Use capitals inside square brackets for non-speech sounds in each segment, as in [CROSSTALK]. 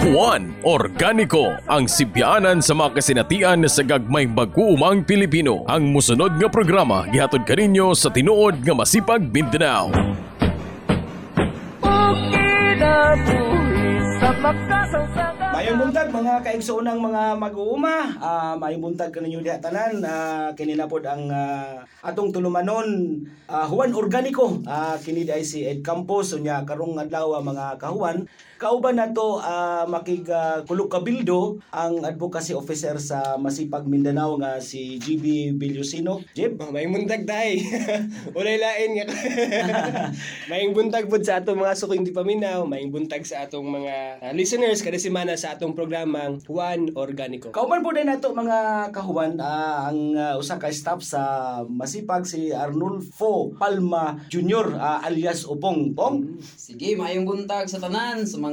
Juan Organiko ang sibyanan sa mga kasinatian sa gagmay mag-uumang Pilipino. Ang musunod nga programa gihatod kaninyo sa tinuod nga masipag Mindanao. Mayong buntag mga kaigsoonang mga mag-uuma, uh, mayong buntag kaninyo diha tanan, uh, kini pod ang uh, atong tulumanon uh, Juan Organico, uh, kini ay si Ed Campos unya karong adlaw mga kahuan. Kauban nato uh, makig uh, kulok kabildo ang advocacy officer sa Masipag Mindanao nga si GB Bilyosino. Jib, Mayong buntag tay. Ulay [LAUGHS] lain nga. [LAUGHS] mayong buntag pod sa atong mga suking di paminaw, mayong buntag sa atong mga uh, listeners kada semana sa atong programang Juan Organico. Kauban po din nato mga kahuan uh, ang uh, usa ka staff sa Masipag si Arnulfo Palma Jr. uh, alias Upong. Pong, Sige, mayong buntag sa tanan sa mga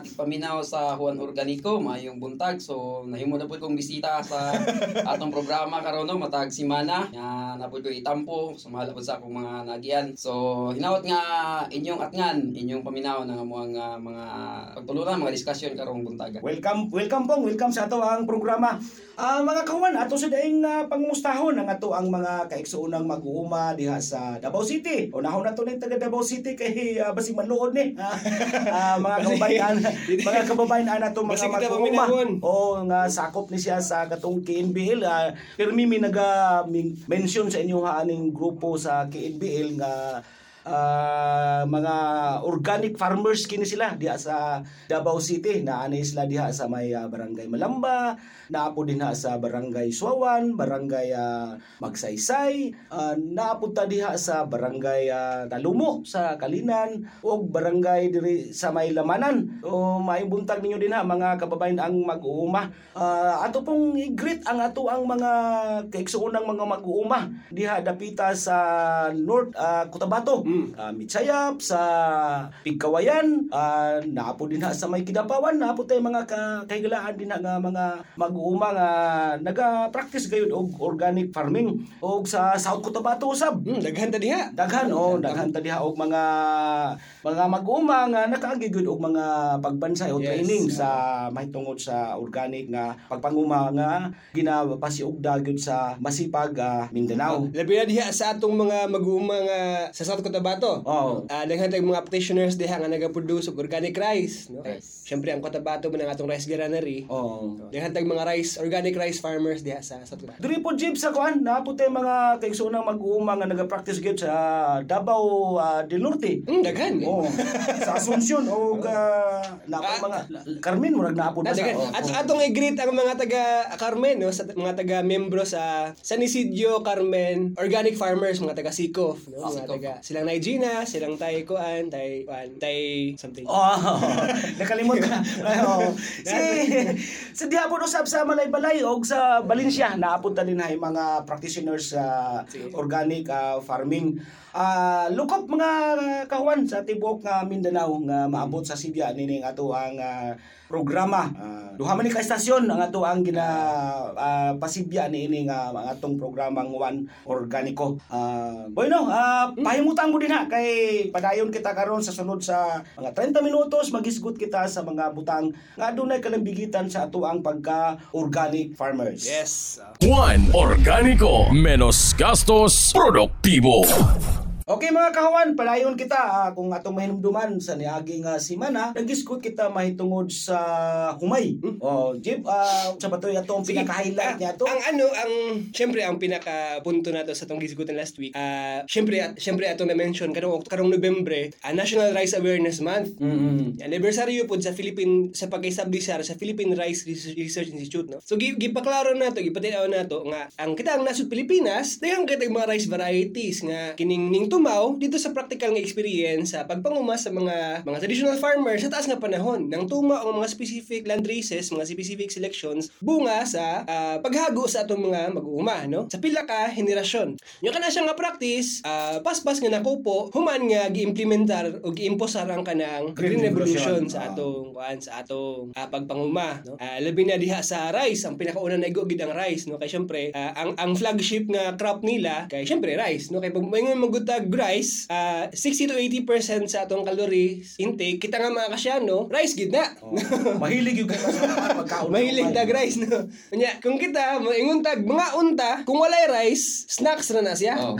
tigpaminaw sa Juan Organico, mayong buntag. So, nahimo na po kong bisita sa [LAUGHS] atong programa karon no, matag simana. Nga na po ko itampo, sumahala po sa akong mga nagian. So, hinawat nga inyong atngan, inyong paminaw ng mga mga pagtulunan, mga diskusyon karong buntaga. welcome, welcome pong, welcome sa ato ang programa. Ah, mga kahuan, ato sa daing uh, pangmustahon ang ato ang mga kaigsuunang mag-uuma diha sa Davao City. Unahon na to ng taga Davao City kay uh, basig manluod ni. Ah, [LAUGHS] ah, mga kababayan, [LAUGHS] mga kababayan mga Basig kita mag-uuma. paminahon. O nga sakop ni siya sa katong KNBL. Uh, pero mimi naga min- mention sa inyo haaning grupo sa KNBL nga ah, mga organic farmers kini sila diha sa Davao City. Na ani sila diha sa may ah, barangay Malamba. Naapo din ha sa barangay Suawan barangay ah, Magsaysay. Uh, naapo ta diha sa barangay ah, Talumo sa Kalinan ug barangay diri sa may Lamanan. O may buntag ninyo din ha mga kababayan ang mag-uuma. Ah, ato pong i-greet ang ato ang mga kaigsuunang mga mag-uuma diha dapita sa North ah, Cotabato Ah, Mitsayap sa Pigkawayan uh, naapo din ha sa may Kidapawan naapo tay mga ka, kahigalaan din ha nga mga mag-uuma nga naga-practice gayud og organic farming og sa South Cotabato usab. Hmm, daghan ta diha. daghan oh daghan ta diha og mga mga mag-uuma nga nakaagi gyud og mga pagbansay o Yes, training ah. sa mahitungod sa organic nga pagpanguma nga ginapasiugda gyud sa masipag ah, Mindanao Labi na diha sa atong mga mag-uuma nga sa South Cotabato. Oh. Ah, daghan tayong mga practitioners diha nga nagaproduce og organic rice, no? Rice. Syempre ang Cotabato man ang atong rice granary. Oh. Daghan tayong mga rice organic rice farmers diha sa South Cotabato. Diri po Jib sa kuan, napo tay mga kaigsoonang mag-uuma nga naga-practice gyud sa Davao ah, del Norte. Hmm, daghan. eh. Oh, sa Asuncion o uh, napo Ah. mga Carmen murag napo Ah, ba sa daghan. oh, At oh. atong i-greet ang mga taga Carmen, no? Sa mga taga membro sa San Isidro Carmen Organic Farmers, mga taga Sikof, no? Ah, Mga Sikof. taga silang Naigina, silang Tay Kuan, Tay Kuan, Tay something. Oh, [LAUGHS] nakalimot ka. [LAUGHS] Oh. Si si diha po usab sa Malay-Balay og sa Valencia naapunta din hay mga practitioners sa organic ah, farming. Ah, look up mga kahuan sa tibuok nga Mindanao nga maabot sa Sibya nini nga ato ang ah, programa. Ah, duha man ni ka estasyon ang ato ang gina ah, pasibya niini nga ang atong programang One Organico. Ah, bueno, ah, pahimutan mo din ha kay padayon kita karon sa sunod sa mga 30 minutos magisgot kita sa mga butang nga adunay kalambigitan sa ato ang pagka organic farmers. Yes. ah. Juan Organico. Menos gastos, produktibo. Okay mga kahawan, padayon kita ah, kung atong mahinumduman sa niaging uh, simana, nagiskot kita mahitungod sa humay. Oh, Jib, ah, sa batoy atong Sige. pinaka-highlight Ah, niya to. Ang ano, ang syempre ang pinaka punto nato sa tong gisgutan last week. Ah, syempre at syempre atong na-mention karong karong Nobyembre, ah, National Rice Awareness Month. Mm-mm. Anniversary pod sa Philippine sa pag-establish sa Philippine Rice Res- Research Institute no. So gi- gipaklaro nato, gipatilaw nato nga ang kita ang nasud Pilipinas, daghang kita mga rice varieties nga kining ning tumaw dito sa practical nga experience sa pagpanguma sa mga mga traditional farmers sa taas nga panahon nang tumaw ang mga specific land races, mga specific selections bunga sa ah, paghago sa atong mga mag-uuma no. Sa pila ka henerasyon. Nya kana siya nga practice, ah, paspas nga nakupo, human nga giimplementar o giimposar ang kanang Green green Revolution. revolution sa Ah. atong kuan sa atong ah, pagpanguma no Ah, labi na diha sa rice ang pinakauna na igugid ang rice no kay syempre ah, ang ang flagship nga crop nila kay syempre rice no kay pag maingon magutag tag rice, ah, 60 to 80% sa atong calories intake, kita nga mga kasyano, rice gid na. Oh, mahilig yung pagkaon. Mahilig tag rice no. Kanya, kung kita moingon tag mga unta, kung walay rice, snacks na na siya. Oh,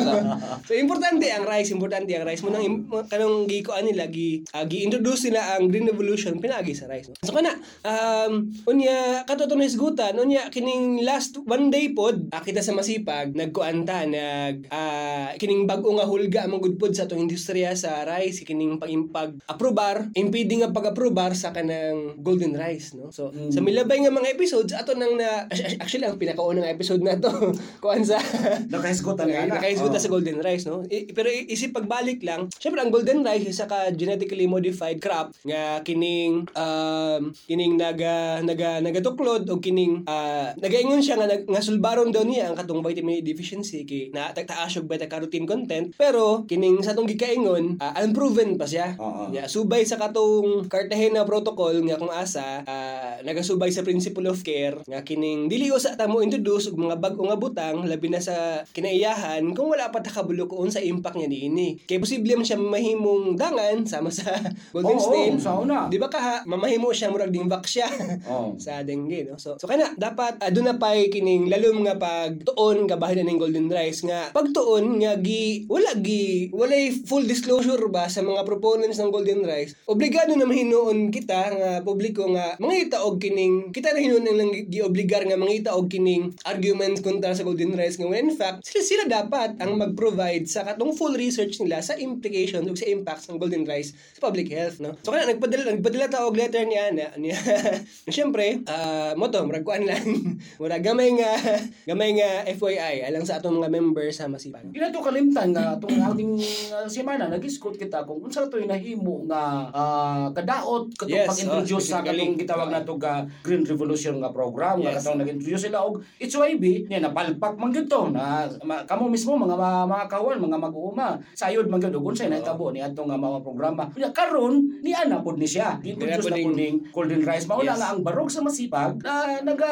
[LAUGHS] so importante ang rice, importante ang rice mo nang im- mo- kanang gi ko nila gi ah, gi-introduce nila ang green revolution pinagi sa rice. No? So kana um unya katotong hisgutan unya kining last one day pod ah, kita sa masipag nagkuanta nag ah, kining bag-o nga hulga man gud pod sa atong industriya sa rice kining pag aprobar impeding nga pag-aprobar sa kanang golden rice no. So sa milabay nga mga episodes ato nang na [LAUGHS] actually ang pinakaunang episode na to [LAUGHS] kuan sa Nakahisgotan nga [LAUGHS] na. Nakaisgot na Oh. sa golden rice, no? I- pero isip pagbalik lang, syempre ang golden rice isa ka genetically modified crop nga kining um, kining naga naga nagatuklod o kining uh, nagaingon siya nga nga sulbaron daw niya ang katong vitamin A deficiency kay na taas og beta carotene content pero kining sa atong gikaingon uh, unproven pa siya. Oo. Yeah, subay sa katong Cartagena protocol nga kung asa uh, nagasubay sa principle of care nga kining dili usa ta mo introduce og mga bag-o nga butang labi na sa kinaiyahan kung wala pa ta kabalo kung sa impact niya niini. Kay posible man siya mamahimong dangan sama sa [LAUGHS] golden Oo, stain. sa una. Di ba ka mamahimo siya murag ding siya Oo. [LAUGHS] sa dengue no. So so kana dapat aduna na pay kining lalom nga pagtuon nga bahin ning golden rice nga pagtuon nga gi wala gi walay full disclosure ba sa mga proponents ng golden rice. Obligado na mahinuon kita nga publiko nga mangita og kining kita na hinuon lang gi-obligar nga mangita og kining arguments kontra sa golden rice nga in fact sila, sila dapat ang mag-provide sa katong full research nila sa implications ug sa impacts ng golden rice sa public health no. So kana nagpadala nagpadala ta og letter ni Ana niya. Siyempre, [LAUGHS] ah mo to murag lang. [LAUGHS] murag gamay nga [LAUGHS] gamay nga FYI alang sa atong mga members sa Masipan. Ina to nga tong ating uh, semana nag-discuss kita kung unsa to nahimo nga ah, kadaot katong Yes, pag-introduce oh, sa katong gitawag nato ga Green Revolution nga program nga Yes. katong nag-introduce sila og HYB niya napalpak man gyud to na ma, kamo mismo mga mga, mga kawan mga mag-uuma sayod man gyud ug unsay nahitabo ni atong nga mga programa. Karon ni ana pod ni siya. Introduce na pod ning Golden Rice mauna Yes. nga ang barog sa masipag na naga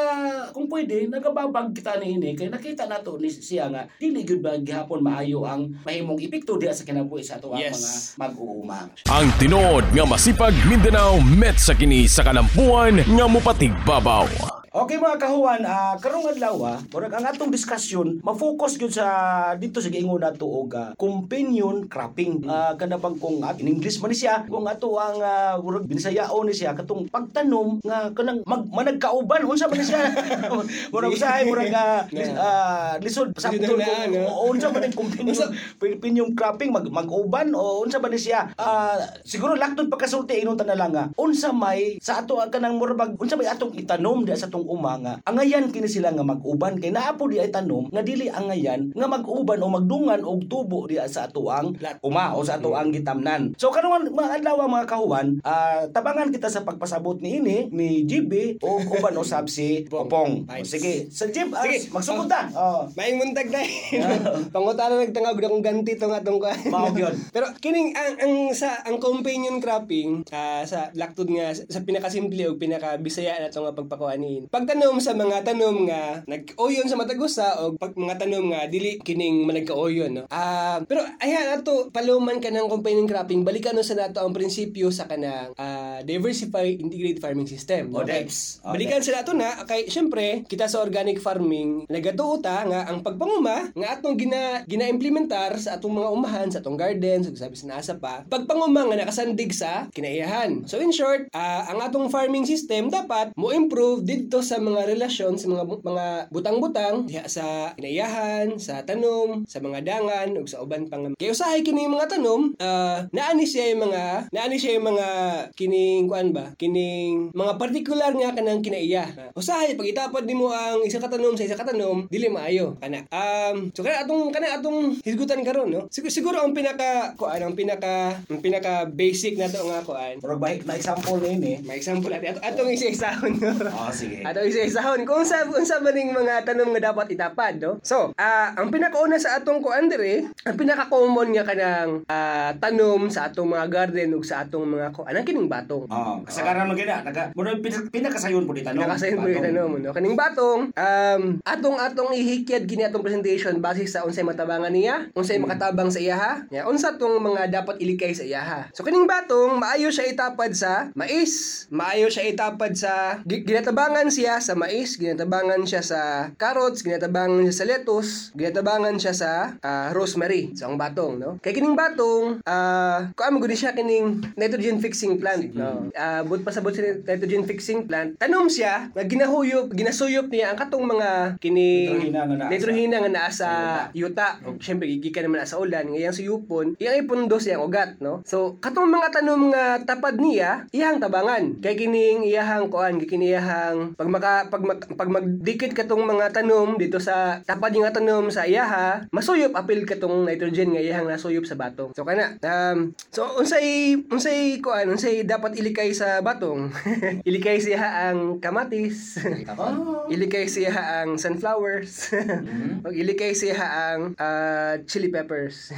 kung pwede nagababag kita ni ini kay nakita nato ni siya nga dili gyud ba gihapon maayo ang mahimong epekto diha sa kinabuhi sa ato ang Yes. mga mag-uuma. Ang tinuod nga masipag Mindanao met sa kini sa kanampuan nga mupatig babaw. Okay mga kahuan, ah karong adlaw ah, murag ang atong discussion ma-focus gyud sa dito sa giingon nato og ah, companion cropping. Ah kana bang kung ah, in English man siya, kung ato ang ah, murag binisayaon ni siya katong pagtanom nga kanang mag, managkauban unsa man siya. [LAUGHS] murag usahay murag ah, lis- ah, lisod sakto Lisod na kung- ano. o unsa man ang companion companion cropping mag mag-uban o unsa man siya. Ah siguro laktod pagkasulti ingon ta na lang unsa may sa ato ang kanang murag unsa may atong itanom di sa atong uma nga angayan kini sila nga mag-uban kay naa po di ay tanom nga dili angayan nga mag-uban o magdungan og tubo di sa ato ang uma o sa ato ang gitamnan. So karon mga adlaw mga kahuan, ah, tabangan kita sa pagpasabot ni ini ni GB o uban usab si [LAUGHS] Popong. Sige, sa Jib, ah, Sige. magsugod ta. Oh. Maing muntag na [LAUGHS] Pangutana nagtangab na kung ganti tong atong [LAUGHS] kuan. Mao gyud. Pero kining ang, ang sa ang companion cropping ah, sa laktod nga sa, pinakasimple o pinakabisaya na nga pagpakuanin. Pagtanom sa mga tanom nga nag-oyon sa matagusa o pag mga tanom nga dili kining managka-oyon no. Ah, pero ayan ato paluman ka ng companion cropping balikan no sa nato ang prinsipyo sa kanang ah, diversified integrated farming system. No? Kay- DEFs. O, Balikan sila ato na kay syempre kita sa organic farming nagatuo ta nga ang pagpanguma nga atong gina gina-implementar sa atong mga umahan sa atong gardens ug sabi sa nasa pa pagpanguma nga nakasandig sa kinaiyahan. So in short, ah, ang atong farming system dapat mo improve didto sa mga relasyon sa mga mga butang-butang diha sa kinaiyahan, sa tanom, sa mga dangan ug sa uban pang kay usahay kini mga tanom, ah, naani siya yung mga naani siya yung mga kining kuan ba? Kining mga particular nga kanang kinaiya. Ah, usahay pag itapad nimo ang isa ka tanom sa isa ka tanom, dili maayo kana. Um, so kana atong kana atong hisgutan karon no. Siguro siguro ang pinaka kuan ang pinaka ang pinaka basic na to nga kuan. Murag bahik na example ni ini. May example natin. Ato, atong isa-isahon. [LAUGHS] no? Oh, sige. Ato isa-isahon kung sa unsa man ning mga tanom nga dapat itapad, no? So, ah ang pinakauna sa atong kuan dire, ang pinaka-common nga kanang ah, tanom sa atong mga garden ug sa atong mga kuan, anang kining batong. Oh, kasagaran mo gina, naga mo pinakasayon po di tanong. Nakasayon mo yung tanong no? Kaning batong, um, atong atong ihikyad gini atong presentation base sa unsay matabangan niya, unsay makatabang sa iyaha, ya, unsa tong mga dapat ilikay sa iyaha. So kaning batong, maayo siya itapad sa mais, maayo siya itapad sa gi- ginatabangan siya sa mais, ginatabangan siya sa carrots, ginatabangan siya sa lettuce, ginatabangan siya sa ah, rosemary. So ang batong, no? Kay kining batong, ah, kuan mo gud siya kining nitrogen fixing plant, no? Ah, bud pasabot sa nitrogen fixing plant, tanom siya nga ginahuyop, ginasuyop niya ang katong mga kining Nitrohina nga naa sa- yuta. O, Syempre gigikan naman sa ulan, ngayang suyupon, iyang ipundo siyang ugat, no? So katong mga tanom nga tapad niya, iyang tabangan. Kay kining iyahang kuan, kini iyahang pag maka pag, mag- pag magdikit katong mga tanom dito sa tapad nga tanom sa iyaha, masuyop apil katong nitrogen nga iyahang nasuyop sa batong. So kana, um, so unsay unsay kuan, unsay dapat ilikay sa batong? [LAUGHS] ilikay siya ang kamatis. Oh. [LAUGHS] ilikay siya ang sunflowers. [LAUGHS] Mag ilikay siya ang ah, chili peppers.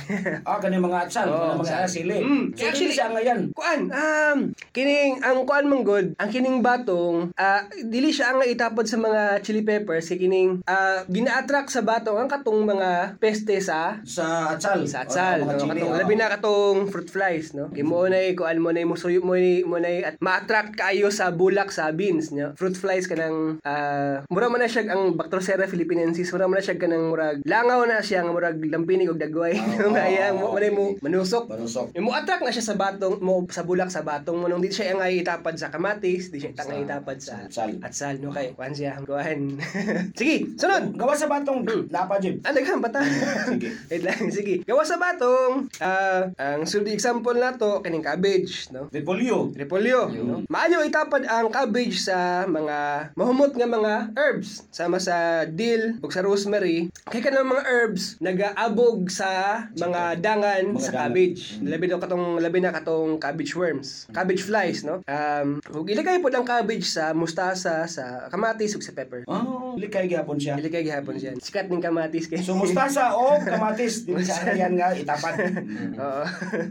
Ah, kani mga atsal, Oo, oh, mga sili. Mm. So, Actually- siya ngayon. kuan, um, kining ang kuan mong good, ang kining batong, ah, dili siya ang itapod sa mga chili peppers, si kining ah, gina-attract sa batong ang katong mga peste sa Sa atsal. sa atsal, mga no? chili, Katong, oh. labi na katong fruit flies, no? Kay mo nay kuan mo nay musuyo mo nay mo nay at ma-attract kayo sa bulak sa beans, no? Fruit flies kanang ah mura man na siya ang Bactrocera philippinensis, mura man na siya kanang murag langaw na siya nga murag lampinig og dagway. Oh, [LAUGHS] Nga iya mo manay mo manusok. Manusok. Mo attract na siya sa batong mo sa bulak sa batong mo nung di siya nga itapad sa kamatis, di siya nga itapad sa sa atsal. Atsal no kay kuan siya kuan. [LAUGHS] Sige, sunod. Gawa sa batong, napa, Jim. Ah, daghan pa ta. [LAUGHS] Sige. Wait lang, sige. Gawa sa batong, ah, ang sulod example na to, kaning cabbage, no? Repolyo. Repolyo, no? Maayo itapad ang cabbage sa mga mahumot nga mga herbs, sama sa dill ug sa rosemary. Kay kanang mga herbs nagaabog sa mga dangan Mga sa dangan. cabbage. Labi na katong labi na katong cabbage worms, cabbage flies, no? Um, ug ilikay pod ang cabbage sa mustasa, sa kamatis ug sa pepper. Oh, likay gyapon siya. Ilikay gihapon siya. Sikat ning kamatis kay. So mustasa o kamatis dili sa yan nga itapad. [LAUGHS] Oo.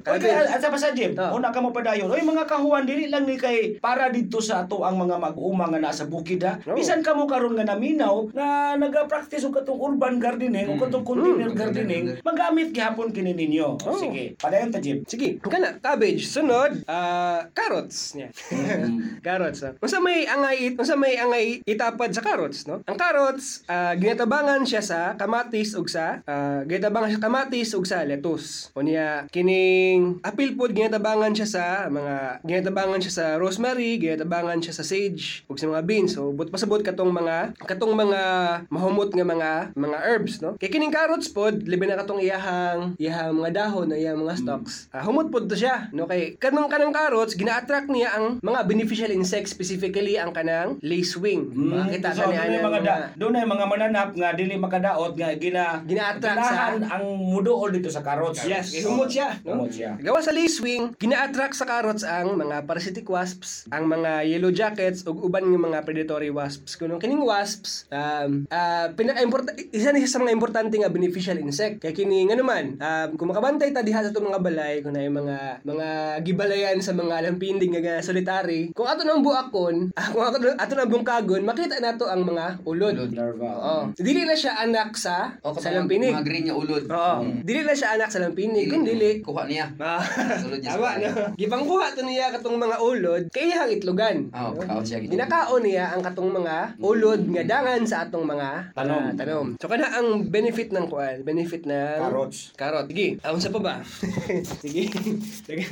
Okay, at sa sa Jim, Oh. una ka mo padayon. Oy mga kahuan dili lang ni kay para dito sa ato ang mga mag-uuma nga nasa bukid ha. Oh. Bisan ka mo karon nga naminaw nga naga-practice og katong urban gardening o katong container gardening, magamit gihapon kini ninyo. Oh. Sige, padayon ta Jim. Sige, kana cabbage sunod ah carrots niya. [LAUGHS] carrots. No? Unsa may angay unsa may angay itapad sa carrots, no? Ang carrots ah, ginatabangan siya sa kamatis ug sa ah, ginatabangan siya sa kamatis ug sa lettuce. Unya kining apil pod ginatabangan siya sa mga ginatabangan siya sa rosemary, ginatabangan siya sa sage ug sa mga beans. So but pasabot katong mga katong mga mahumot nga mga mga herbs, no? Kay kining carrots pod libi na katong iyahang iyahang mga dahon, iyahang mga stalks. Ah, humot pod to siya, no? Kay kanang kanang carrots gina-attract niya ang mga beneficial insects specifically ang kanang lacewing. Makita so, ay ang mga, da, doon ay mga mananap nga dili makadaot nga gina Gina-attract sa- ang muduol dito sa carrots. Yes, kay humot siya, no? Humot siya. Gawa sa lacewing, gina-attract sa carrots ang mga parasitic wasps, ang mga yellow jackets ug uban nga mga predatory wasps. Kuno kining wasps, um, ah pinaka isa ni sa mga importante nga beneficial insect. Kay kini nga naman, um, kung makabantay ta diha sa itong mga balay, kung na mga mga gibalayan sa mga lampinding nga solitary, kung ato nang buakon, [LAUGHS] kung ato, ato nang bungkagon, makita nato ang mga ulod. Ulod. Larva. Oo. Dili na siya anak sa O, sa lampinig. Mga green nga ulod. Oo. Dili na siya anak sa lampinig, kun dili Kuha niya. [LAUGHS] Ah, Sulod niya sa tama, kanya. no? Gibang kuha to niya katong mga ulod, kay iyang itlogan. Oo, kaon siya. gito. Ginakaon niya ang katong mga ulod nga dangan sa atong mga Tanom. ah, tanom. So kana ang benefit ng kuan, benefit ng Carrots. Carrot. Sige, ah, unsa pa ba? [LAUGHS] Sige. Sige.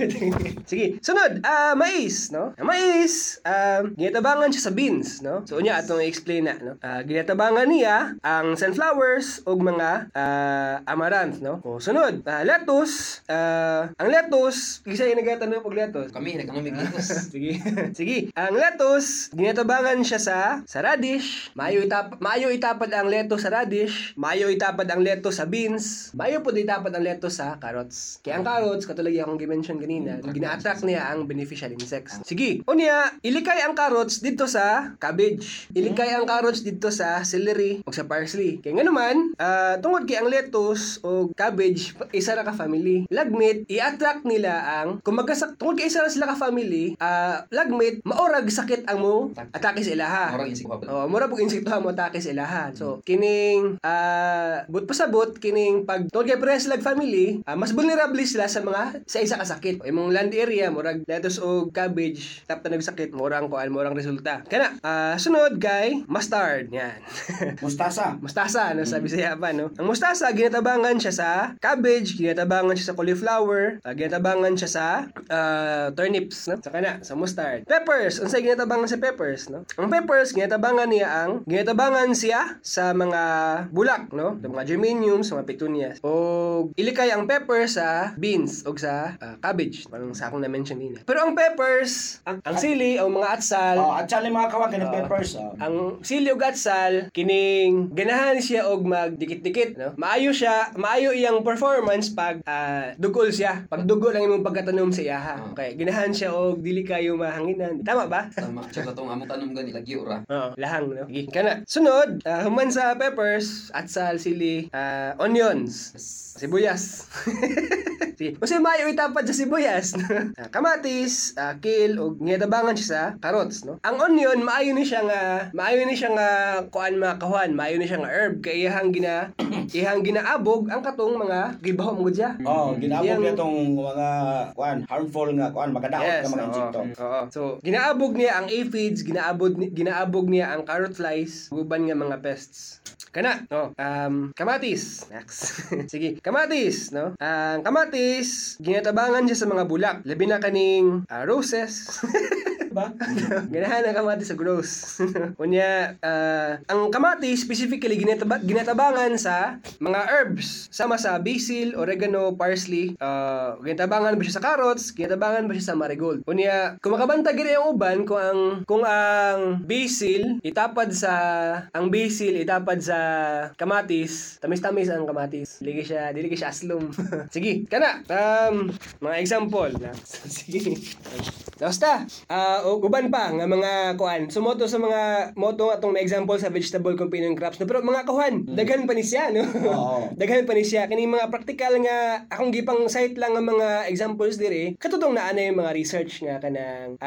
Sige. Sunod, ah mais, no? Ang mais, um, ginatabangan siya sa beans, no? So unya atong i-explain na, no? Ah, ginatabangan niya ang sunflowers ug mga ah, amaranth, no? O sunod, ah, lettuce, ah, ang lettuce, isa yung nagatanong og lettuce. Kami, nagkanamig litos. [LAUGHS] Sige. Sige. Ang lettuce, ginatabangan siya sa sa radish. Maayo itap maayo itapad ang lettuce sa radish. Maayo itapad ang lettuce sa beans. Maayo po itapad ang lettuce sa carrots. Kaya ang carrots, katulad yung akong gimension kanina, gina-attract niya ang beneficial insects. Sige. Unya, ilikay ang carrots dito sa cabbage. Ilikay ang carrots dito sa celery o sa parsley. Kaya nga naman, ah, tungod kay ang lettuce o cabbage, isa ra ka family. Lagmit, i-attract nila ang, kung magkasak, tungod kay isa ra sila ka family, ah, lagmit, maorag sakit ang mo atake sa ilaha. Murag. Oh, mura pug insekto mo atake sa ilahan. So, kining ah but pasabot kining pag tungod kay Perez lag family, ah, mas vulnerable sila sa mga sa isa ka sakit. Imong land area murag lettuce o cabbage tap na nagsakit murang kuan murang resulta. Kana ah, sunod kay mustard. Yan. [LAUGHS] Mustasa. mustasa no sa Bisaya pa no. Ang mustasa ginatabangan siya sa cabbage, ginatabangan siya sa cauliflower, ah, ginatabangan siya sa ah, turnips no. Sa kana sa mustard. Peppers, unsay ginatabangan sa peppers no? Ang peppers ginatabangan niya ang ginatabangan siya sa mga bulak no, sa mga geraniums, sa mga petunias. O ilikay ang peppers sa beans o sa ah, cabbage, parang sa akong na-mention nila. Pero ang peppers, ang, ang sili o mga atsal, Oh, at sali mga kawan kini peppers. Oh. ang sili ug atsal kining ganahan siya og magdikit-dikit no maayo siya maayo iyang performance pag ah, dugol siya pag dugo lang imong pagkatanom sa iyaha Ah. okay ganahan siya og dili kayo mahanginan tama ba Tama. Tsaka itong among tanom gani, lagi ura. Oo, lahang, no? Sige, kana. Sunod, ah, human sa peppers, atsal, sili, ah, onions, sibuyas. [LAUGHS] Sige. Kasi mayo itapad sa sibuyas. [LAUGHS] Ah, kamatis, ah, kale, o ngetabangan siya sa carrots, no? Ang onion, maayo ni siya nga, maayo ni siya nga, kuan mga kahuan, maayo ni siya nga herb, kay iyahang gina, [COUGHS] iyahang ginaabog ang katong mga gibaho mo siya. Oh, ginabog Yang- niya tong mga kuan harmful nga kuan makadaot nga mga oo. insekto. Oo. So, ginaabog niya ang aphids, ginaabog ginaabog niya ang carrot flies, guban nga mga pests. Kana, no. Um, kamatis. Next. [LAUGHS] Sige, kamatis, no. Ang kamatis, ginatabangan siya sa mga bulak. Labi na kaning ah, roses. [LAUGHS] Ba? [LAUGHS] Ganahan ang kamatis sa gross. [LAUGHS] Unya, ah, ang kamatis specifically ginataba- ginatabangan sa mga herbs. Sama sa basil, oregano, parsley. Uh, ginatabangan ba siya sa carrots? Ginatabangan ba siya sa marigold? Unya, kung makabantag gini ang uban, kung ang, kung ang basil itapad sa, ang basil itapad sa kamatis, tamis-tamis ang kamatis. Dili siya, dili siya aslom. [LAUGHS] Sige, kana. Um, mga example. Sige. Basta, ah o uban pa nga mga kuan. Sumoto sa mga moto atong na example sa vegetable companion crops. No? Pero mga kuan, daghan pa ni siya, no? Oo. [LAUGHS] daghan pa ni siya kini mga practical nga akong gipang site lang nga mga examples diri. Katutong na ana yung mga research nga kanang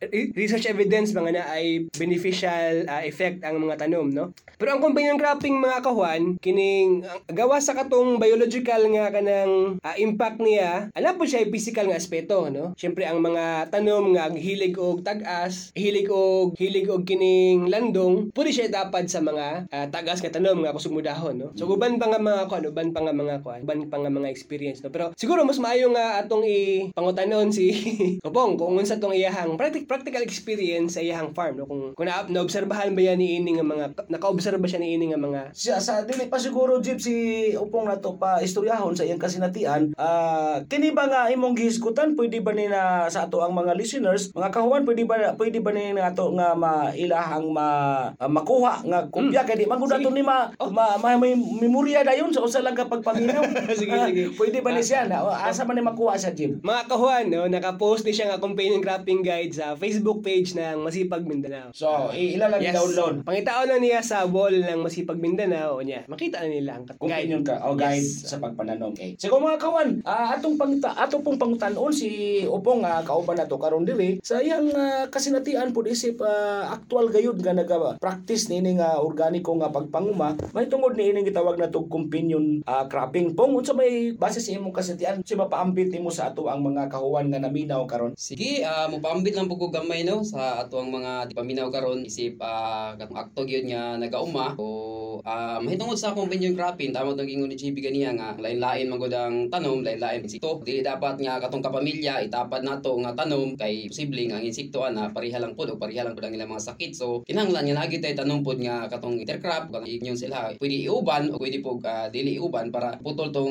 re- research evidence mga na ay beneficial ah, effect ang mga tanom, no? Pero ang companion cropping mga kahuan, kining ang gawa sa katong biological nga kanang ah, impact niya, ala po siya yung physical nga aspeto, no? Syempre ang mga tanom nga hilig og tag-as, hilig og hilig og kining landong, pwede siya dapat sa mga ah, tag-as nga tanom nga kusumudahon, no? So uban pa nga mga kuan, uban pa nga mga kuan, uban pa nga mga experience, no? Pero siguro mas maayo nga atong i pangutanon si [LAUGHS] Kopong kung unsa tong iyahang practic, practical experience sa iyahang farm, no? Kung kung na, naobserbahan ba yan ni ini nga mga nakaobserba siya ni ini nga mga Siya sa dili pa siguro jeep si upong nato pa istoryahon sa iyang kasinatian. Ah, kini ba nga imong gihisgutan pwede ba ni na sa ato ang mga listeners, mga kahuan pwede ba pwede ba ni nato nga mailahang ma ah, makuha nga kopya kay di man gud nato ni ma, ma, ma may memorya dayon sa usa lang ka pagpaminaw. [LAUGHS] Sige, Ah, sige. Pwede ba ni siya na asa man ni makuha siya jeep? Mga kahuan, no, nakapost ni siya nga companion cropping guide sa Facebook page ng Masipag Mindanao. So, i- ila lang download. Pangitaon na niya sa wall ng Masipag Mindanao niya. Makita na nila ang Companion guide. ka o guide Yes. sa pagpananom kay. Siguro mga kawan, ah, atong pangita ato pong pangutanon si Upong nga kauban nato karon diri sa iyang ah, kasinatian pud isip ah, actual gayud nga naga practice nini nga organiko nga pagpanguma. May tungod ni ining gitawag nato companion ah, cropping. Pong unsa may base sa imong kasinatian si mapaambit nimo sa ato ang mga kahuwan nga naminaw karon. Sige, ah mupambit lang po ko gamay no sa ato ang mga di paminaw karon isip ah katong akto gyud nga nagauma o ah mahitungod sa akong opinion cropping tama tong ingon ni JB ganiya nga lain-lain man ang tanom, lain-lain insekto. Dili dapat nga katong kapamilya itapad nato nga tanom kay posible ang insekto ana pareha lang pud o pareha lang pud ang ilang mga sakit. So kinahanglan nga lagi tay tanom pud nga katong intercrop kang ingon sila pwede iuban o pwede pug ah, dili iuban para putol tong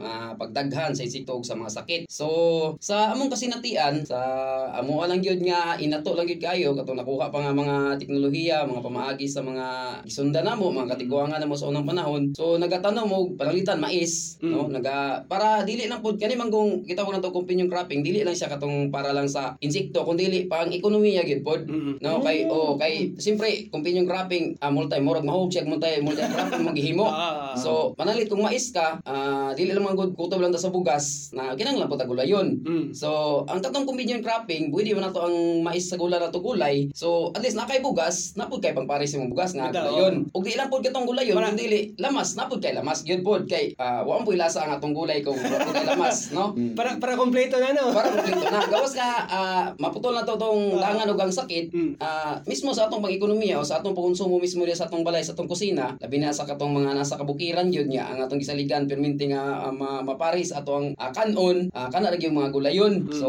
ah, pagdaghan sa insekto sa mga sakit. So sa among kasinatian sa amo lang gyud nga inato lang gyud kayo katong nakuha pa nga mga teknolohiya, mga pamaagi sa mga isunda namo, mga katiguangan namo sa unang panahon. So nagatanom og panalitan mais, no? Naga para dili lang pud kani manggong kita ko na to companion cropping, dili lang siya katong para lang lang sa insekto kundi dili pang ekonomiya gyud pod. Mm. No kay oh kay siyempre kung pinyong cropping ah, multi murag mahog siya multi multi cropping maghihimo. Ah. So manalit kung mais ka ah, dili lang man gud kutob lang ta sa bugas na kinahanglan po ta gulayon. Mm. So, ang tatong convenient cropping, pwede mo na to ang mais sa gula na to gulay. So, at least nakay bugas, napod kay pangpares yung bugas nga gulayon. Ug di lang pod katong gulayon, Para- kundi dili lamas, napod kay lamas gyud pod kay uh, wa mo lasa ang atong gulay kung wa kay lamas, no? [LAUGHS] Para para kompleto na no. Para kompleto na. Gawas ka ah, maputol na to tong Ah. langan ug ang sakit. Mm. ah, mismo sa atong pang-ekonomiya o sa atong pagkonsumo mismo diya sa atong balay sa atong kusina, labi na sa katong mga nasa kabukiran yun niya ang atong gisaligan perminti nga ah, ma- maparis ato ang ah, kanon, uh, kana lagi yung mga gulayon. Mm. So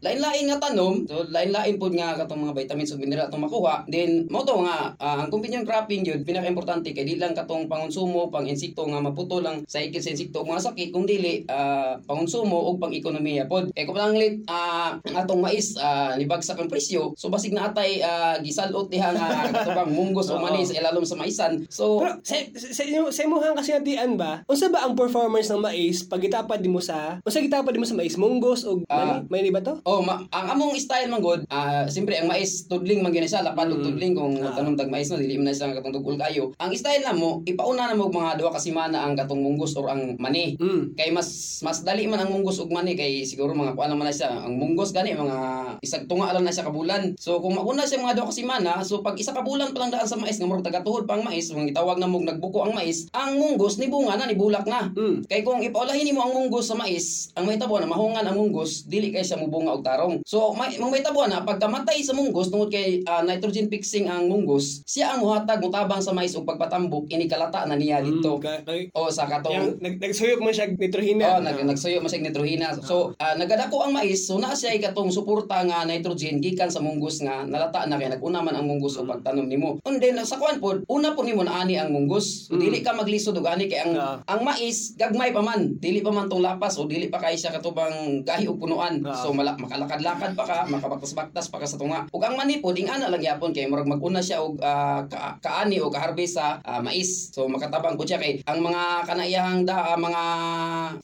lain-lain nga tanom, so lain-lain pod nga katong mga vitamins ug mineral atong makuha. Then mo to nga ah, ang convenient cropping yun pinaka-importante kay di lang katong pangonsumo, pang insekto nga maputol lang sa ikit sa insekto mga sakit kung dili ah, pangonsumo ug pang-ekonomiya pod. Kay kung lang lit ah, ang atong mais ah, nibagsak ang presyo, so basig na atay ah, gisalot diha nga katubang munggos o mani sa ilalom sa maisan. So Pero sa sa inyo sa kasi natian ba? Unsa ba ang performance ng mais pag gitapad nimo sa unsa gitapad nimo sa mais munggos o Ah. mani? May ba to? Oh, ma- ang among style man god, ah siyempre ang mais tudling man gyud siya, lapad Mm. tudling kung Ah. tanong tag mais no dili man siya katong tugol kayo. Ang style na mo, ipauna na mo mga duha ka semana ang katong munggos or ang mani. Mm. Kay mas mas dali man ang munggos ug mani kay siguro mga kuan naman na siya. Ang munggos gani mga isag tunga lang na siya ka bulan. So kung mauna siya mga duha ka semana, so pag isa ka bulan pa lang daan sa mais nga murag tagatuhod pa ang mais, mga gitawag na mong nagbuko ang mais, ang munggos ni bunga na ni bulak na. Mm. Kay kung ipaulahin nimo ang munggos sa mais, ang may tabo na mahungan ang munggos, dili kay siya mubunga og tarong. So may mang may tabo na pagkamatay sa munggos tungod kay ah, nitrogen fixing ang munggos, siya ang muhatag mutabang sa mais ug pagpatambok ini kalata na niya dito. Mm. Ka- kay- O sa katong nag nagsuyop man siya nitrohina. Oh, nag nagsuyo masig nitrohina. So, ah, nagadako ang mais, so naa siya katong suporta nga nitrogen gikan sa munggos nga nalata na kay naguna man ang munggos o pagtanom nimo. And then sa kuan pod, una po nimo naani ang munggos. Mm. dili ka maglisod og ani kay ang Ah. ang mais gagmay pa man, dili pa man tong lapas o dili pa kay siya katubang gahi og punuan. Ah. So mala, makalakad-lakad pa ka, makabaktas-baktas pa ka sa tunga. Ug ang mani pod ing ana lang yapon kay murag maguna siya og ah, ka, kaani o kaharvest sa ah, mais. So makatabang po siya kay ang mga kanayahang da ah, mga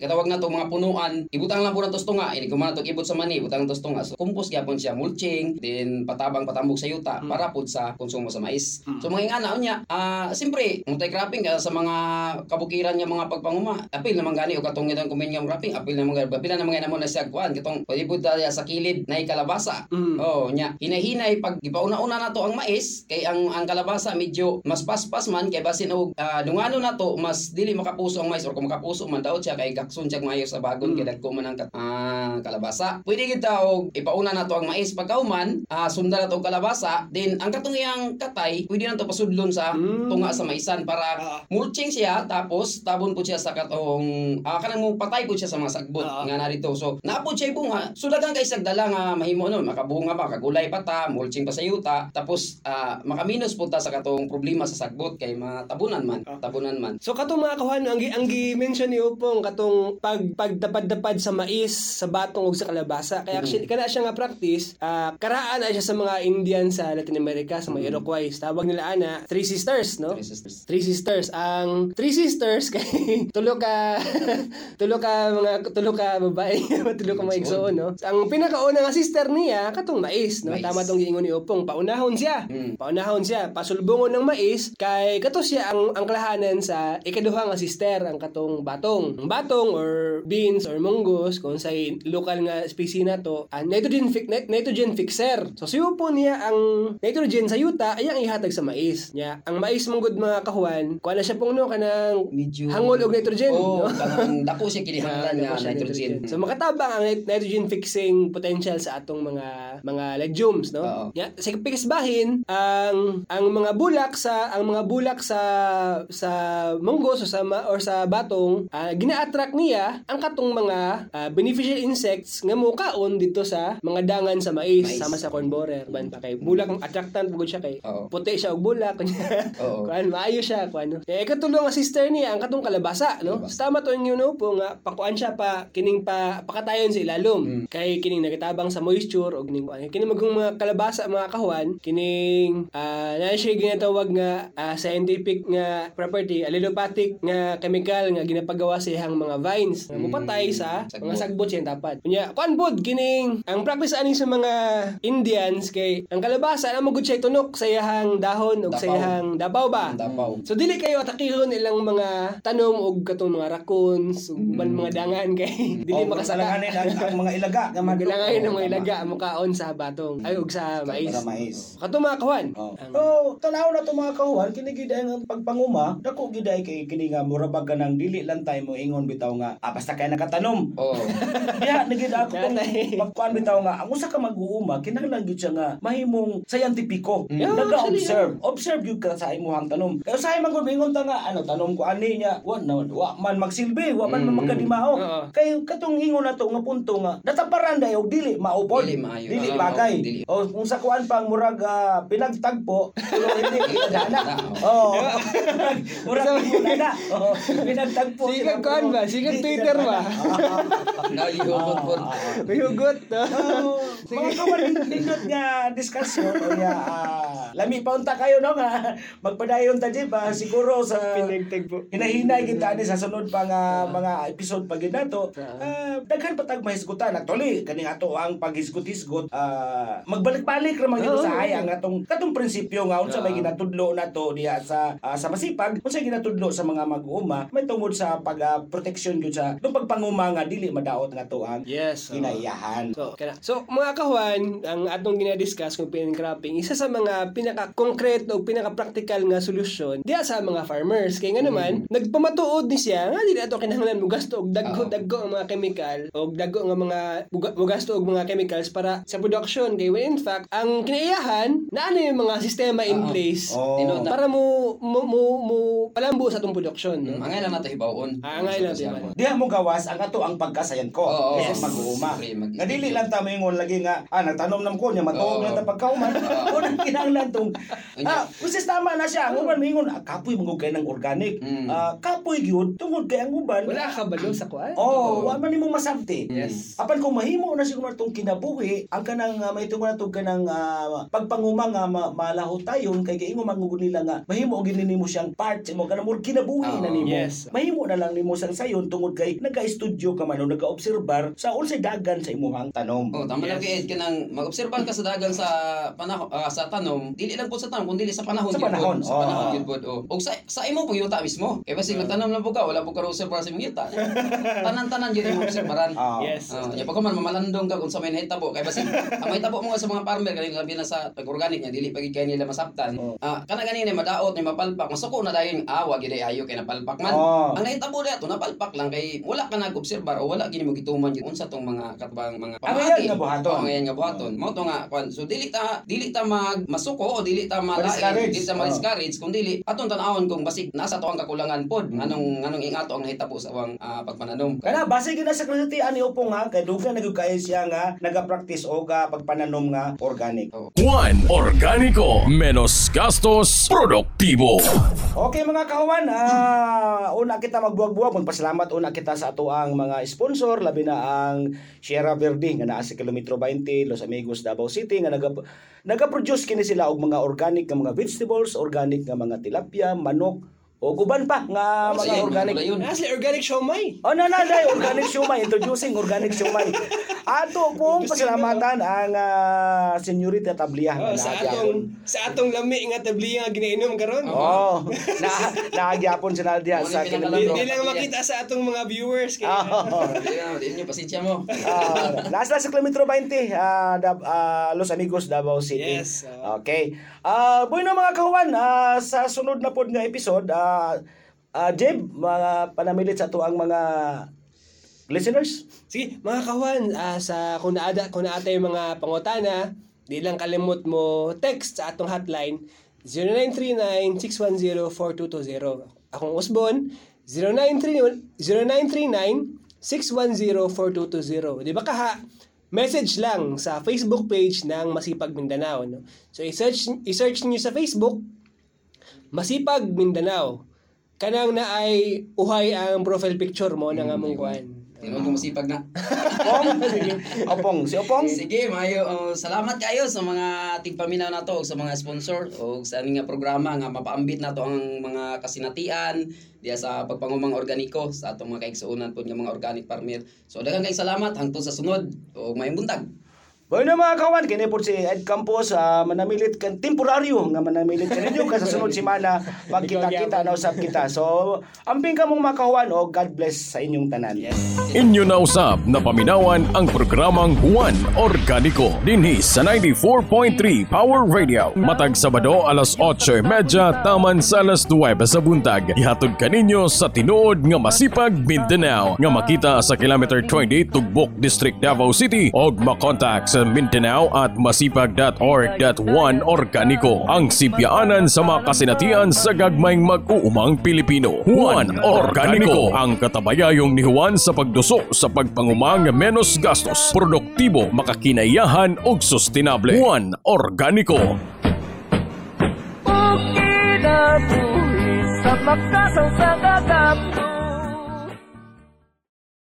katawag na to mga punuan, ibutang lang po na tos tunga. Ini kumana to ibot sa mani, ibutang tos tunga. So compost gyapon siya, mulching, then patabang patambok sa yuta Mm. para pod sa konsumo sa mais. Mm. So mga ingana unya, ah siyempre, multi-cropping ka sa mga kabukiran niya mga pagpanguma. Apil naman gani o katong itong kuminyang cropping, apil naman gani. Apil naman gani mo na siya kuan katong po tayo sa kilid na kalabasa. Mm. Oh, nya. Hinay-hinay pag ipauna-una na to ang mais kay ang ang kalabasa medyo mas paspas man kay basin og ah, dungano na to mas dili makapuso ang mais or kung makapuso man daw siya kay gakson siya maayo sa bagon Mm. kay dagko man ang ah, kalabasa. Pwede gid ta og ipauna na to ang mais pagkauman, ah, sunda na to og kalabasa, then ang katong iyang katay pwede na to pasudlon sa Mm. tunga sa maisan para Ah. mulching siya tapos tabon po siya sa katong ah, kanang mo patay po siya sa mga sagbot Ah. nga narito. So naapod siya bunga. So daghang kay sagdala nga mahimo no makabunga pa kagulay pa ta, mulching pa sa yuta tapos ah, makaminos po ta sa katong problema sa sagbot kay matabunan man, Ah. tabunan man. So katong mga kawan ang ang gi-mention ni Upong katong pag pagdapad-dapad sa mais, sa batong ug sa kalabasa. Kaya actually kana siya nga practice, ah, karaan na siya sa mga Indian sa Latin America, sa mga Iroquois. Tawag nila ana Three Sisters, no? Three sisters. Three sisters. Ang three sisters [LAUGHS] kay tulo ka [LAUGHS] tulo ka mga tulo ka babae, [LAUGHS] tulo ka mga igsoon, no. Ang pinakauna nga sister niya katong mais, no. Mais. Tama tong giingon ni Upong, paunahon siya. Mm. Paunahon siya, pasulbungon ng mais kay kato siya ang ang kalahanan sa ikaduha nga sister ang katong batong. Ang batong or beans or munggos kung sa local nga species na to, ah, nitrogen nitrogen fixer. So siyo po niya ang nitrogen sa yuta ay ang ihatag sa mais. Nya, ang mais mong good mga kahuan, kuha na siya pong no kanang Medyo hangol og nitrogen. Oh, no? kanang [LAUGHS] dako siya Ah, kinihanglan nga siya nitrogen. So makatabang ang nit- nitrogen fixing potential sa atong mga mga legumes, no? Oo. Ya, sa pikisbahin ang ang mga bulak sa ang mga bulak sa sa munggos o sa or sa batong ah, gina-attract niya ang katong mga ah, beneficial insects nga mukaon dito sa mga dangan sa mais, Mais. sama sa corn borer ban pa kay bulak ang attractant pugod siya kay Oo. puti siya og bulak kunya [LAUGHS] Oo. kuan maayo siya kuan eh katulong nga sister niya ang katong kalabasa no Kalabasa. tama to yung no po nga pakuan siya pa kining pa pakatayon sa ilalom Mm. kay kining nagatabang sa moisture og kining kuan kining magong mga kalabasa mga kahuan kining ah na siya ginatawag nga ah, scientific nga property allelopathic nga chemical nga ginapagawa sa iyang mga vines Mm. mupatay sa Sagbot. mga sagbot siya lapad. Kunya, kuan pod kining ang practice ani sa mga Indians kay ang kalabasa na magud siya tunok sa iyahang dahon ug sa iyahang dabaw ba. Dapaw. So dili kayo atakihon ilang mga tanom ug katong mga raccoons ug man mga dangan kay [LAUGHS] dili Oh, makasaka. ang, ang mga ilaga [LAUGHS] nga manok. Magalangayin ng mga ilaga mukaon sa batong ay ug sa mais. Mais. Katong mga kawan. Oh. Ang- Oh, tanaw na to mga kahuan kini gid ang pagpanguma, dako gid ay kay kini nga murabag ka nang dili lang tayo mo ingon bitaw nga ah, basta kay nakatanom. Oh. [LAUGHS] Diha nagid ako tong Nanay. magkuan bitaw nga ang usa ka mag-uuma kinahanglan gid siya nga mahimong sayantipiko. Yeah, Naga-observe. Observe gyud ka sa imong tanom. Kaya sa imong mingon ta nga ano tanom ko ani niya wa na wa man magsilbi, wa man Mm. magkadimao. Oo. Kay katong ingon na to nga punto nga nataparan dayo dili maupod. Dili maayo. Dili bagay. dili. O kung sa kuan pang murag ah, pinagtagpo, pero hindi. [LAUGHS] Oo. Oh. [LAUGHS] murag gana. Oh, pinagtagpo. Sila, kuan ba? Hindi Twitter ba? Nagihugot [LAUGHS] po. Hugot? Oh, mga kawan nindot nga discussion [LAUGHS] o ya ah, lami pa unta kayo no nga magpadayon ta di ba siguro sa Pinagtagpo. hinahinay kita ni sa sunod pa nga mga episode pag nato ah, daghan pa tag mahisgutan actually kani ato ang paghisgot-hisgot ah, magbalik-balik ra man sa hayang atong katong prinsipyo nga unsa may ginatudlo nato diha sa ah, sa masipag unsa ginatudlo sa mga mag-uuma may tungod sa pag ah, protection gyud sa pagpanguma nga dili madaot nga to ang Yes. oo. kinaiyahan So, kana. So, mga kawan, ang atong ginadiscuss kung pin cropping, isa sa mga pinaka-concrete o pinaka-practical nga solusyon diya sa mga farmers. Kaya nga naman, nagpamatuod ni siya nga dili ato kinahanglan mo gasto og daggo Oo. daggo ang mga chemical o daggo nga mga mo gasto og mga chemicals para sa production. Kaya when in fact, ang kinaiyahan na ano yung mga sistema in Oo. place Oh. Na. para mo mo mo, mo palambo sa atong production. No? Ang lang nato hibawon. Ah, ang lang hibawon. Diha mo gawas ang ato ang pagkasayan ko. Oo, Yes. yes. mag-uuma. Nga dili lang ta moingon lagi nga ah nagtanom nam ko nya matuog na ta pagkauman. [LAUGHS] Unang kinahanglan tong ah kusis tama na siya. Ang uban moingon ah, kapoy mong kay ng organic. Mm. Ah kapoy gyud tungod kay ang uban. Wala ka balo sa kuan? Oh, Oo. wa man nimo masabti. Yes. Apan kung mahimo na siguro tong kinabuhi, ang kanang uh, mahitungod na tong kanang ah, pagpanguma nga ma, malaho tayon kay kaingo mangugod nila nga mahimo og nimo siyang part mo kanang more kinabuhi na nimo. Yes. Mahimo na lang nimo sang sayon tungod kay nagka-studio ka man o nagka-obserbar sa unsay dagan sa imong tanom. Oh, tama lang Yes. kay kanang mag-obserban ka sa dagan sa panahon sa tanom, dili lang po sa tanom kundi sa panahon Sa panahon, po. Sa panahon gyud po. Oh. Og sa sa imo pong yuta mismo. Kay basi nagtanom lang po ka, wala po ka obserbar sa imong yuta. [LAUGHS] Tanan-tanan gyud mo obserbaran. Ah. Yes. Oh, nya pa ko man mamalandong ka kung sa may nahitabo kay basi ang may tabo mo nga sa mga farmer kani labi na sa pag-organic nya dili pa gid kay nila masabtan. Oh. Ah, kana ganini madaot ni mapalpak. Masuko na dayon awa gid ay ayo kay napalpak man. Oh. Ang nahitabo dato napalpak lang kay wala ka nag-obserbar o wala gini mo gituman unsa tong mga katbang mga Ang pamati. ayan nga ayan nga buhaton. Mao to nga kwan. So dili ta dili ta mag masuko o dili ta malain, dili ta ma-discourage. Kun dili aton tan-awon kung basig nasa to ang kakulangan pod. Nganong nganong ingato ang nahitabo sa awang ah, pagpananom. Kana base gina sa klasitian ni upong ha kay dugang nagyud kayo siya nga naga-practice o ga pagpananom nga organic. Juan Organico Menos gastos Produktibo Okay mga kahuman, ah una kita magbuwag-buwag, magpasalamat una kita sa ato ang mga sponsor, labi na ang Sierra Verde nga naa sa kilometro 20 Los Amigos, Davao City nga naga naga-produce kini sila og mga organic nga mga vegetables, organic nga mga tilapia, manok o guban pa nga Oh, mga organic. Nasli organic siomay. Oh, na na na, organic siomay, introducing organic siomay. Ato pong pasalamatan ang uh, senyorita Tabliah. Oh, sa atong sa atong lami nga tabliya nga ginainom karon. Oh, na naagyapon si Nadia Ano sa yung Di, kinalaro. pinakalamro? di lang makita sa atong mga viewers kay Oh. Dili na, dili niyo pasensya mo. Ah, nasa sa kilometro 20, ah, Dab- ah, Los Amigos, Davao City. Yes, ah. Okay. Ah, bueno mga kawan, ah, sa sunod na pod nga episode, ah, ah, Jeb, mga panamilit sa to ang mga listeners. Sige, mga kawan, ah, sa kung naada kung naata yung mga pangutana, di lang kalimot mo text sa atong hotline 0939-610-4220. Akong Usbon, 0939-610-4220. Di ba kaha? Message lang sa Facebook page ng Masipag Mindanao. No? So, i-search, i-search nyo sa Facebook, Masipag Mindanao. Kanang na ay uhay ang profile picture mo ng among kuan. Tinuod ko masipag na. Opong? Opong. Si Opong? Sige, mayo. oh, salamat kayo sa mga tigpaminaw na to, sa mga sponsor, o sa aning nga programa nga mapaambit na to ang mga kasinatian diya sa pagpangumang organiko sa atong mga kaigsuunan po nga mga organic farmer. So daghang kay salamat hangtod sa sunod o mayong buntag. Bueno mga kawan, kini po si Ed Campos sa manamilit kan temporaryo nga manamilit kaninyo kasi sa sunod semana [LAUGHS] pagkita-kita na usab kita. So, amping ka mong makahuan o God bless sa inyong tanan. Yes. Inyo na usab na paminawan ang programang Juan Organico dinhi sa 94.3 Power Radio. Matag Sabado alas 8:30 taman sa alas 9 sa buntag. Ihatod kaninyo sa tinuod nga masipag Mindanao nga makita sa kilometer 20 Tugbok District Davao City og makontak sa Mindanao at masipag.org.1 Organico ang sibyaanan sa mga kasinatian sa gagmayng mag-uumang Pilipino. Juan Organico ang katabayayong ni Juan sa pagduso sa pagpangumang menos gastos, produktibo, makakinayahan ug sustainable. Juan Organico. Kinabuhi sa makasang sa